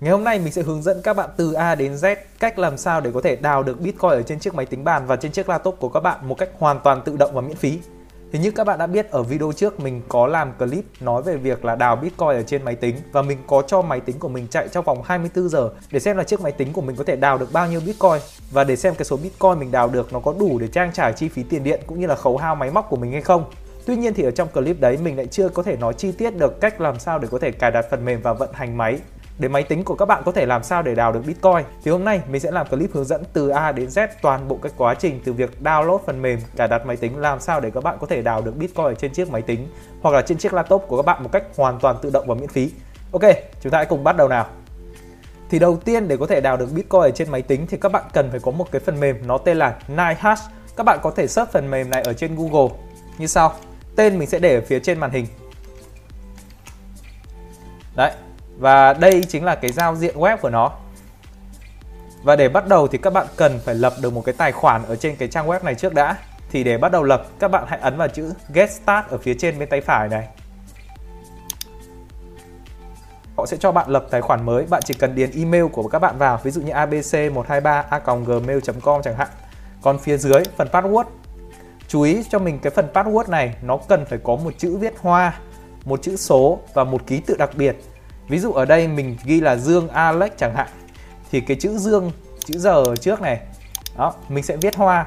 Ngày hôm nay mình sẽ hướng dẫn các bạn từ A đến Z cách làm sao để có thể đào được Bitcoin ở trên chiếc máy tính bàn và trên chiếc laptop của các bạn một cách hoàn toàn tự động và miễn phí. Thì như các bạn đã biết, ở video trước mình có làm clip nói về việc là đào Bitcoin ở trên máy tính và mình có cho máy tính của mình chạy trong vòng 24 giờ để xem là chiếc máy tính của mình có thể đào được bao nhiêu Bitcoin và để xem cái số Bitcoin mình đào được nó có đủ để trang trải chi phí tiền điện cũng như là khấu hao máy móc của mình hay không. Tuy nhiên thì ở trong clip đấy mình lại chưa có thể nói chi tiết được cách làm sao để có thể cài đặt phần mềm và vận hành máy để máy tính của các bạn có thể làm sao để đào được Bitcoin. Thì hôm nay mình sẽ làm clip hướng dẫn từ A đến Z toàn bộ cái quá trình từ việc download phần mềm, cài đặt máy tính làm sao để các bạn có thể đào được Bitcoin ở trên chiếc máy tính hoặc là trên chiếc laptop của các bạn một cách hoàn toàn tự động và miễn phí. Ok, chúng ta hãy cùng bắt đầu nào. Thì đầu tiên để có thể đào được Bitcoin ở trên máy tính thì các bạn cần phải có một cái phần mềm nó tên là NiceHash. Các bạn có thể search phần mềm này ở trên Google như sau. Tên mình sẽ để ở phía trên màn hình. Đấy, và đây chính là cái giao diện web của nó. Và để bắt đầu thì các bạn cần phải lập được một cái tài khoản ở trên cái trang web này trước đã. Thì để bắt đầu lập, các bạn hãy ấn vào chữ Get Start ở phía trên bên tay phải này. Họ sẽ cho bạn lập tài khoản mới, bạn chỉ cần điền email của các bạn vào, ví dụ như abc123a.gmail.com chẳng hạn. Còn phía dưới phần password, chú ý cho mình cái phần password này nó cần phải có một chữ viết hoa, một chữ số và một ký tự đặc biệt ví dụ ở đây mình ghi là Dương Alex chẳng hạn thì cái chữ Dương chữ giờ ở trước này đó mình sẽ viết hoa.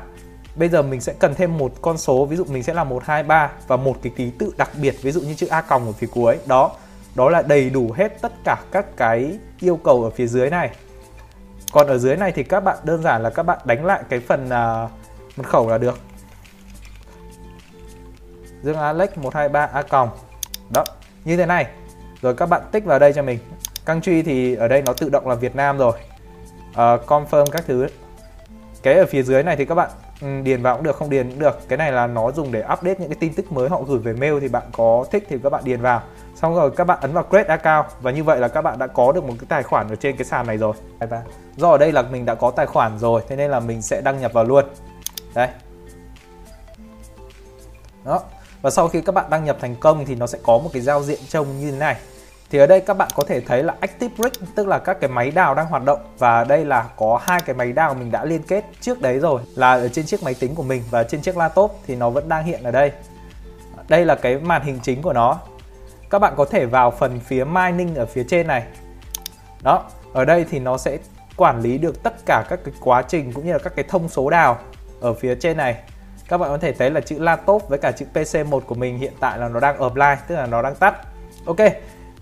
Bây giờ mình sẽ cần thêm một con số ví dụ mình sẽ là 123 và một cái ký tự đặc biệt ví dụ như chữ A còng ở phía cuối đó. Đó là đầy đủ hết tất cả các cái yêu cầu ở phía dưới này. Còn ở dưới này thì các bạn đơn giản là các bạn đánh lại cái phần uh, mật khẩu là được. Dương Alex 123 A còng. Đó như thế này rồi các bạn tích vào đây cho mình. Country thì ở đây nó tự động là Việt Nam rồi. Uh, confirm các thứ. Cái ở phía dưới này thì các bạn ừ, điền vào cũng được không điền cũng được. Cái này là nó dùng để update những cái tin tức mới họ gửi về mail thì bạn có thích thì các bạn điền vào. Xong rồi các bạn ấn vào create account và như vậy là các bạn đã có được một cái tài khoản ở trên cái sàn này rồi. Do ở đây là mình đã có tài khoản rồi thế nên là mình sẽ đăng nhập vào luôn. Đây. Đó. Và sau khi các bạn đăng nhập thành công thì nó sẽ có một cái giao diện trông như thế này thì ở đây các bạn có thể thấy là Active Rig tức là các cái máy đào đang hoạt động và đây là có hai cái máy đào mình đã liên kết trước đấy rồi là ở trên chiếc máy tính của mình và trên chiếc laptop thì nó vẫn đang hiện ở đây. Đây là cái màn hình chính của nó. Các bạn có thể vào phần phía mining ở phía trên này. Đó, ở đây thì nó sẽ quản lý được tất cả các cái quá trình cũng như là các cái thông số đào ở phía trên này. Các bạn có thể thấy là chữ laptop với cả chữ PC1 của mình hiện tại là nó đang offline tức là nó đang tắt. Ok,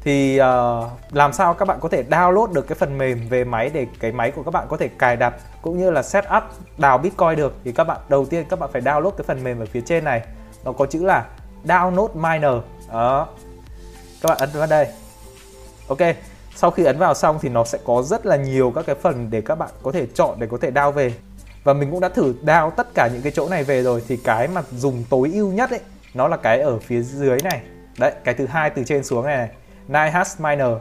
thì uh, làm sao các bạn có thể download được cái phần mềm về máy để cái máy của các bạn có thể cài đặt cũng như là set up đào bitcoin được? Thì các bạn đầu tiên các bạn phải download cái phần mềm ở phía trên này. Nó có chữ là download miner. Đó. Các bạn ấn vào đây. Ok sau khi ấn vào xong thì nó sẽ có rất là nhiều các cái phần để các bạn có thể chọn để có thể download về. Và mình cũng đã thử download tất cả những cái chỗ này về rồi. Thì cái mà dùng tối ưu nhất ấy nó là cái ở phía dưới này. Đấy cái thứ hai từ trên xuống này, này. NiceHash Miner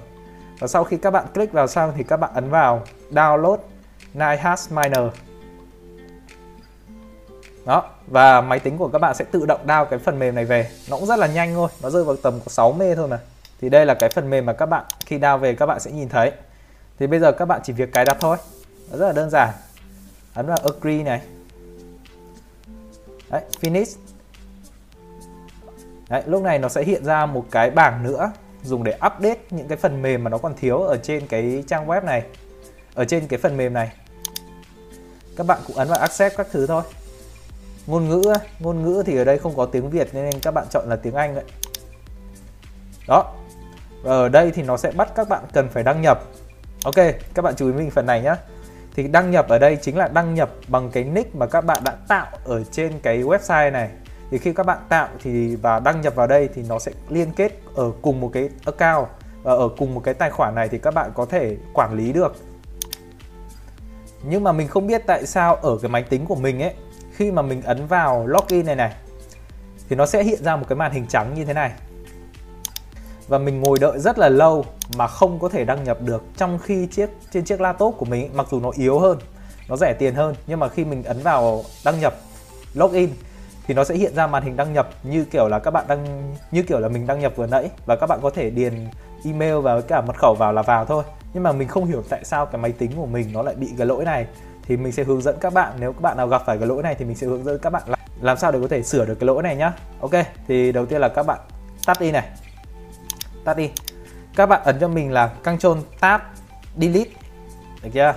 và sau khi các bạn click vào xong thì các bạn ấn vào download NiceHash Miner đó, và máy tính của các bạn sẽ tự động download cái phần mềm này về. Nó cũng rất là nhanh thôi, nó rơi vào tầm có 6 mê thôi mà. Thì đây là cái phần mềm mà các bạn, khi download về các bạn sẽ nhìn thấy. Thì bây giờ các bạn chỉ việc cài đặt thôi. Nó rất là đơn giản. Ấn vào agree này. Đấy, finish. Đấy, lúc này nó sẽ hiện ra một cái bảng nữa dùng để update những cái phần mềm mà nó còn thiếu ở trên cái trang web này. Ở trên cái phần mềm này. Các bạn cũng ấn vào accept các thứ thôi. Ngôn ngữ ngôn ngữ thì ở đây không có tiếng Việt nên các bạn chọn là tiếng Anh đấy. Đó. Và ở đây thì nó sẽ bắt các bạn cần phải đăng nhập. Ok, các bạn chú ý mình phần này nhé thì đăng nhập ở đây chính là đăng nhập bằng cái nick mà các bạn đã tạo ở trên cái website này thì khi các bạn tạo thì và đăng nhập vào đây thì nó sẽ liên kết ở cùng một cái account và ở cùng một cái tài khoản này thì các bạn có thể quản lý được. Nhưng mà mình không biết tại sao ở cái máy tính của mình ấy, khi mà mình ấn vào login này này, thì nó sẽ hiện ra một cái màn hình trắng như thế này. Và mình ngồi đợi rất là lâu mà không có thể đăng nhập được trong khi chiếc, trên chiếc laptop của mình mặc dù nó yếu hơn, nó rẻ tiền hơn, nhưng mà khi mình ấn vào đăng nhập login thì nó sẽ hiện ra màn hình đăng nhập như kiểu là các bạn đăng như kiểu là mình đăng nhập vừa nãy. Và các bạn có thể điền email và cả mật khẩu vào là vào thôi. Nhưng mà mình không hiểu tại sao cái máy tính của mình nó lại bị cái lỗi này. Thì mình sẽ hướng dẫn các bạn, nếu các bạn nào gặp phải cái lỗi này thì mình sẽ hướng dẫn các bạn làm sao để có thể sửa được cái lỗi này nhá. Ok, thì đầu tiên là các bạn tắt đi này. Tắt đi. Các bạn ấn cho mình là Ctrl Tab Delete. Được chưa?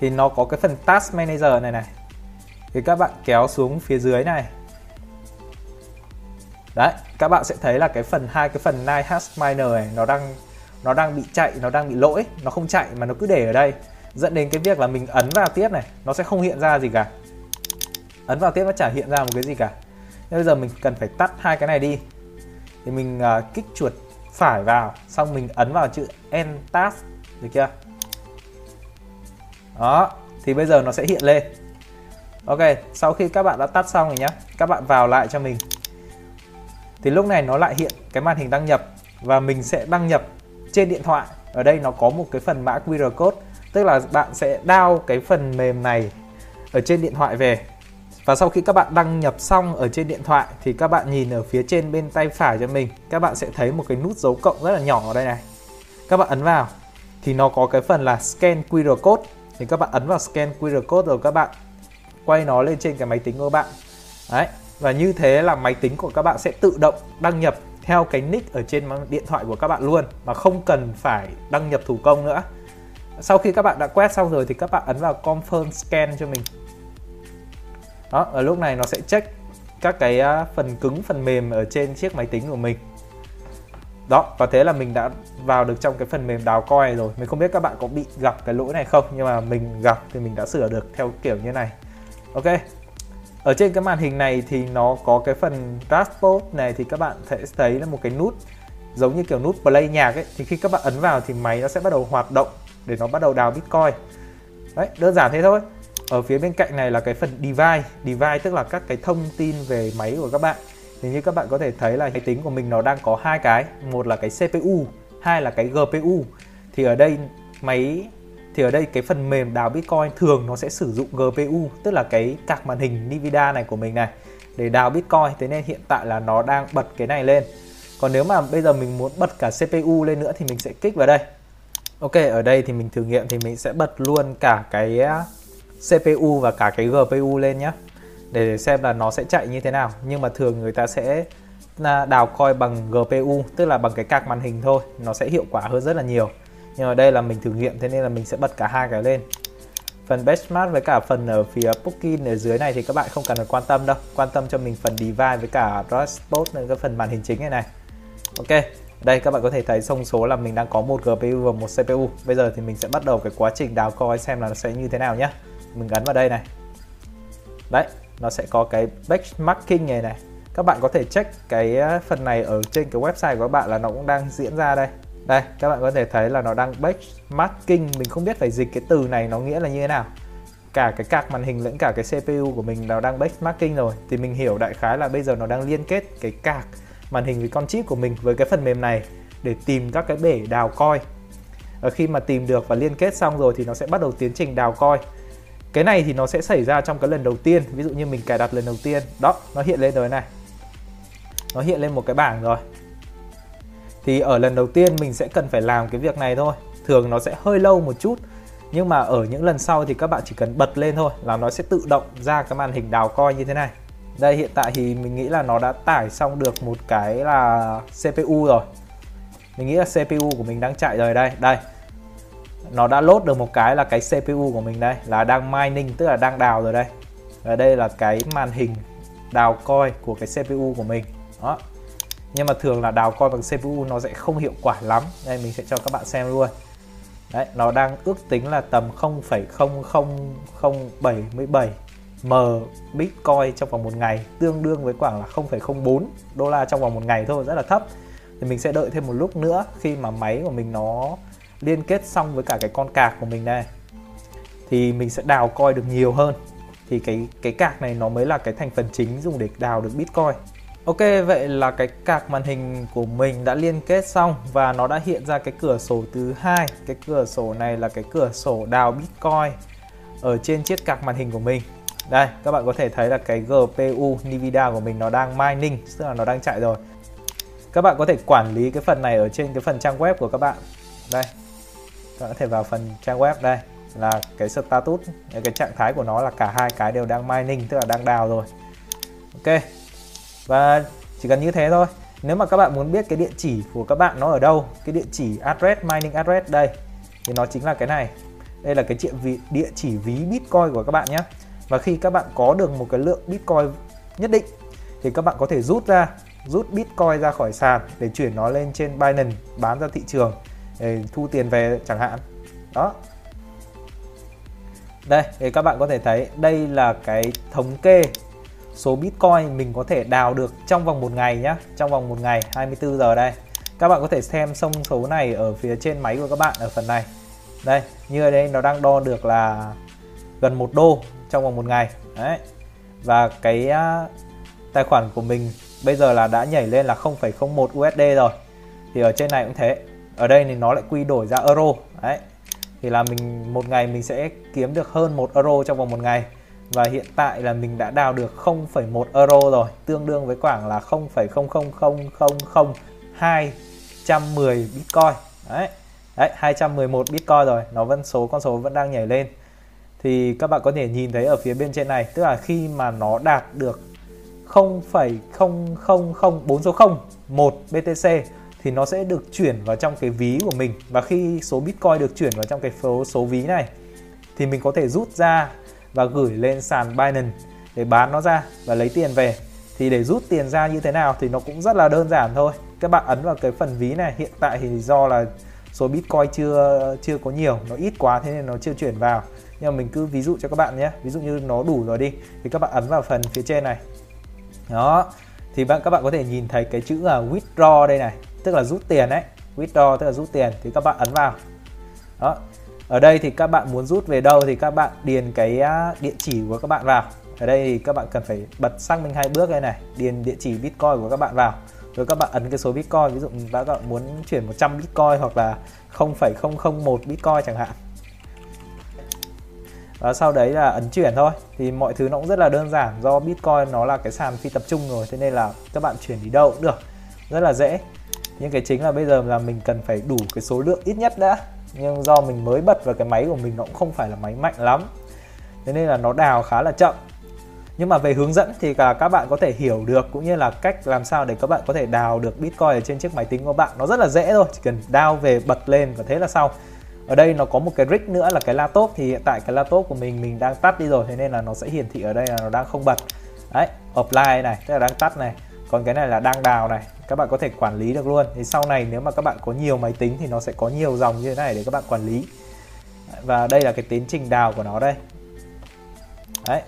Thì nó có cái phần Task Manager này này thì các bạn kéo xuống phía dưới này. Đấy các bạn sẽ thấy là cái phần hai cái phần nine Hash Miner này nó đang nó đang bị chạy nó đang bị lỗi. Nó không chạy mà nó cứ để ở đây. Dẫn đến cái việc là mình ấn vào tiếp này nó sẽ không hiện ra gì cả. Ấn vào tiếp nó chả hiện ra một cái gì cả. Nên bây giờ mình cần phải tắt hai cái này đi. Thì mình uh, kích chuột phải vào xong mình ấn vào chữ end task được chưa? Đó thì bây giờ nó sẽ hiện lên ok, sau khi các bạn đã tắt xong rồi nhé các bạn vào lại cho mình. Thì lúc này nó lại hiện cái màn hình đăng nhập và mình sẽ đăng nhập trên điện thoại. Ở đây nó có một cái phần mã QR code, tức là bạn sẽ download cái phần mềm này ở trên điện thoại về. Và sau khi các bạn đăng nhập xong ở trên điện thoại thì các bạn nhìn ở phía trên bên tay phải cho mình, các bạn sẽ thấy một cái nút dấu cộng rất là nhỏ ở đây này. Các bạn ấn vào, thì nó có cái phần là scan QR code. Thì các bạn ấn vào scan QR code rồi các bạn quay nó lên trên cái máy tính của bạn. Đấy, và như thế là máy tính của các bạn sẽ tự động đăng nhập theo cái nick ở trên điện thoại của các bạn luôn, mà không cần phải đăng nhập thủ công nữa. Sau khi các bạn đã quét xong rồi thì các bạn ấn vào confirm scan cho mình. Đó ở lúc này nó sẽ check các cái à, phần cứng, phần mềm ở trên chiếc máy tính của mình. Đó và thế là mình đã vào được trong cái phần mềm đào coi rồi. Mình không biết các bạn có bị gặp cái lỗi này không, nhưng mà mình gặp thì mình đã sửa được theo kiểu như này ok. Ở trên cái màn hình này thì nó có cái phần dashboard này thì các bạn sẽ thấy là một cái nút giống như kiểu nút play nhạc ấy. Thì khi các bạn ấn vào thì máy nó sẽ bắt đầu hoạt động để nó bắt đầu đào bitcoin. Đấy, đơn giản thế thôi. Ở phía bên cạnh này là cái phần device. Device tức là các cái thông tin về máy của các bạn. Thì như các bạn có thể thấy là máy tính của mình nó đang có hai cái. Một là cái CPU hai là cái GPU thì ở đây máy thì ở đây cái phần mềm đào Bitcoin thường nó sẽ sử dụng GPU tức là cái card màn hình Nvidia này của mình này, để đào Bitcoin. Thế nên hiện tại là nó đang bật cái này lên. Còn nếu mà bây giờ mình muốn bật cả CPU lên nữa thì mình sẽ kích vào đây. Ok, ở đây thì mình thử nghiệm thì mình sẽ bật luôn cả cái CPU và cả cái GPU lên nhé để xem là nó sẽ chạy như thế nào. Nhưng mà thường người ta sẽ à, đào coi bằng GPU tức là bằng cái card màn hình thôi, nó sẽ hiệu quả hơn rất là nhiều nhưng mà đây là mình thử nghiệm, thế nên là mình sẽ bật cả hai cái lên. Phần benchmark với cả phần ở phía Pukin ở dưới này thì các bạn không cần phải quan tâm đâu. Quan tâm cho mình phần device với cả dashboard cái phần màn hình chính này này. Ok, đây các bạn có thể thấy thông số là mình đang có một GPU và một CPU bây giờ thì mình sẽ bắt đầu cái quá trình đào coi xem là nó sẽ như thế nào nhé mình gắn vào đây này. Đấy, nó sẽ có cái benchmarking này này. Các bạn có thể check cái ờ, phần này ở trên cái website của các bạn là nó cũng đang diễn ra đây đây, các bạn có thể thấy là nó đang benchmarking mình không biết phải dịch cái từ này nó nghĩa là như thế nào. Cả cái card màn hình lẫn cả cái CPU của mình nó đang benchmarking rồi. Thì mình hiểu đại khái là bây giờ nó đang liên kết cái card màn hình với con chip của mình với cái phần mềm này để tìm các cái bể đào coi. Ở khi mà tìm được và liên kết xong rồi thì nó sẽ bắt đầu tiến trình đào coi. Cái này thì nó sẽ xảy ra trong cái lần đầu tiên. Ví dụ như mình cài đặt lần đầu tiên. Đó, nó hiện lên rồi này. Nó hiện lên một cái bảng rồi thì ở lần đầu tiên mình sẽ cần phải làm cái việc này thôi. Thường nó sẽ hơi lâu một chút, nhưng mà ở những lần sau thì các bạn chỉ cần bật lên thôi là nó sẽ tự động ra cái màn hình đào coi như thế này. Đây, hiện tại thì mình nghĩ là nó đã tải xong được một cái là CPU rồi. Mình nghĩ là CPU của mình đang chạy rồi đây. Đây, nó đã lốt được một cái là cái CPU của mình đây, là đang mining, tức là đang đào rồi đây. Và đây là cái màn hình đào coi của cái CPU của mình. Đó nhưng mà thường là đào coi bằng CPU nó sẽ không hiệu quả lắm. Đây mình sẽ cho các bạn xem luôn. Đấy nó đang ước tính là tầm 0,00077 m bitcoin trong vòng một ngày tương đương với khoảng là 0,04 đô la trong vòng một ngày thôi rất là thấp. Thì mình sẽ đợi thêm một lúc nữa khi mà máy của mình nó liên kết xong với cả cái con cạc của mình đây thì mình sẽ đào coi được nhiều hơn. Thì cái cái cạc này nó mới là cái thành phần chính dùng để đào được bitcoin. Ok, vậy là cái cạc màn hình của mình đã liên kết xong và nó đã hiện ra cái cửa sổ thứ hai. Cái cửa sổ này là cái cửa sổ đào bitcoin ở trên chiếc cạc màn hình của mình. Đây, các bạn có thể thấy là cái GPU Nvidia của mình nó đang mining, tức là nó đang chạy rồi. Các bạn có thể quản lý cái phần này ở trên cái phần trang web của các bạn. Đây, các bạn có thể vào phần trang web đây, là cái status, cái trạng thái của nó là cả hai cái đều đang mining, tức là đang đào rồi. Ok và chỉ cần như thế thôi. Nếu mà các bạn muốn biết cái địa chỉ của các bạn nó ở đâu, cái địa chỉ address, mining address, đây, thì nó chính là cái này. Đây là cái chuyện vị, địa chỉ ví bitcoin của các bạn nhé. Và khi các bạn có được một cái lượng bitcoin nhất định, thì các bạn có thể rút ra, rút bitcoin ra khỏi sàn để chuyển nó lên trên Binance, bán ra thị trường, để thu tiền về chẳng hạn. Đó. Đây, thì các bạn có thể thấy đây là cái thống kê số Bitcoin mình có thể đào được trong vòng một ngày nhé trong vòng một ngày 24 giờ đây. Các bạn có thể xem xong số này ở phía trên máy của các bạn ở phần này. Đây như ở đây nó đang đo được là gần một đô trong vòng một ngày. Đấy. Và cái à, tài khoản của mình bây giờ là đã nhảy lên là 0,01 USD rồi. Thì ở trên này cũng thế. Ở đây thì nó lại quy đổi ra euro. Đấy. Thì là mình một ngày mình sẽ kiếm được hơn một euro trong vòng một ngày và hiện tại là mình đã đào được 0,1 euro rồi tương đương với khoảng là 0,0000210 bitcoin. Đấy đấy 211 bitcoin rồi nó vẫn số con số vẫn đang nhảy lên. Thì các bạn có thể nhìn thấy ở phía bên trên này tức là khi mà nó đạt được 0,0004 số 0 1 BTC thì nó sẽ được chuyển vào trong cái ví của mình. Và khi số Bitcoin được chuyển vào trong cái số số ví này thì mình có thể rút ra và gửi lên sàn Binance để bán nó ra và lấy tiền về. Thì để rút tiền ra như thế nào thì nó cũng rất là đơn giản thôi. Các bạn ấn vào cái phần ví này, hiện tại thì do là số Bitcoin chưa chưa có nhiều, nó ít quá thế nên nó chưa chuyển vào. Nhưng mà mình cứ ví dụ cho các bạn nhé, ví dụ như nó đủ rồi đi, thì các bạn ấn vào phần phía trên này. Đó, thì bạn, các bạn có thể nhìn thấy cái chữ là withdraw đây này, tức là rút tiền đấy. Withdraw tức là rút tiền, thì các bạn ấn vào. Đó ở đây thì các bạn muốn rút về đâu thì các bạn điền cái à, địa chỉ của các bạn vào. Ở đây thì các bạn cần phải bật xác minh hai bước đây này điền địa chỉ bitcoin của các bạn vào. Rồi các bạn ấn cái số bitcoin ví dụ các bạn muốn chuyển 100 bitcoin hoặc là 0,001 bitcoin chẳng hạn. Và sau đấy là ấn chuyển thôi. Thì mọi thứ nó cũng rất là đơn giản do bitcoin nó là cái sàn phi tập trung rồi thế nên là các bạn chuyển đi đâu cũng được. Rất là dễ. Nhưng cái chính là bây giờ là mình cần phải đủ cái số lượng ít nhất đã nhưng do mình mới bật vào cái máy của mình nó cũng không phải là máy mạnh lắm. Thế nên là nó đào khá là chậm. Nhưng mà về hướng dẫn thì cả, các bạn có thể hiểu được cũng như là cách làm sao để các bạn có thể đào được bitcoin ở trên chiếc máy tính của bạn. Nó rất là dễ thôi, chỉ cần đào về bật lên và thế là xong. Ở đây nó có một cái rig nữa là cái laptop, thì hiện tại cái laptop của mình mình đang tắt đi rồi, thế nên là nó sẽ hiển thị ở đây là nó đang không bật. Đấy, apply này, tức là đang tắt này còn cái này là đang đào này, các bạn có thể quản lý được luôn. Thì sau này nếu mà các bạn có nhiều máy tính thì nó sẽ có nhiều dòng như thế này để các bạn quản lý. Và đây là cái tiến trình đào của nó đây. Đấy.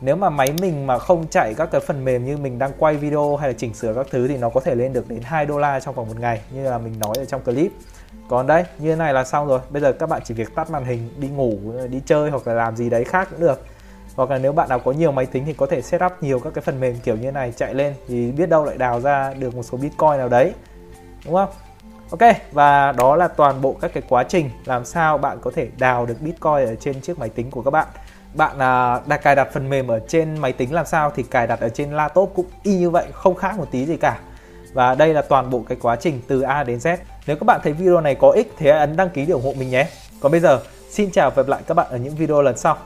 Nếu mà máy mình mà không chạy các cái phần mềm như mình đang quay video hay là chỉnh sửa các thứ thì nó có thể lên được đến 2 đô la trong vòng một ngày, như là mình nói ở trong clip. Còn đây, như thế này là xong rồi. Bây giờ các bạn chỉ việc tắt màn hình, đi ngủ, đi chơi hoặc là làm gì đấy khác cũng được hoặc là nếu bạn nào có nhiều máy tính thì có thể setup nhiều các cái phần mềm kiểu như này, chạy lên thì biết đâu lại đào ra được một số bitcoin nào đấy. Đúng không? Ok, và đó là toàn bộ các cái quá trình làm sao bạn có thể đào được bitcoin ở trên chiếc máy tính của các bạn. Bạn đã đặt cài đặt phần mềm ở trên máy tính làm sao thì cài đặt ở trên laptop cũng y như vậy, không khác một tí gì cả. Và đây là toàn bộ cái quá trình từ A đến Z. Nếu các bạn thấy video này có ích thì hãy ấn đăng ký để ủng hộ mình nhé. Còn bây giờ, xin chào và hẹn gặp lại các bạn ở những video lần sau.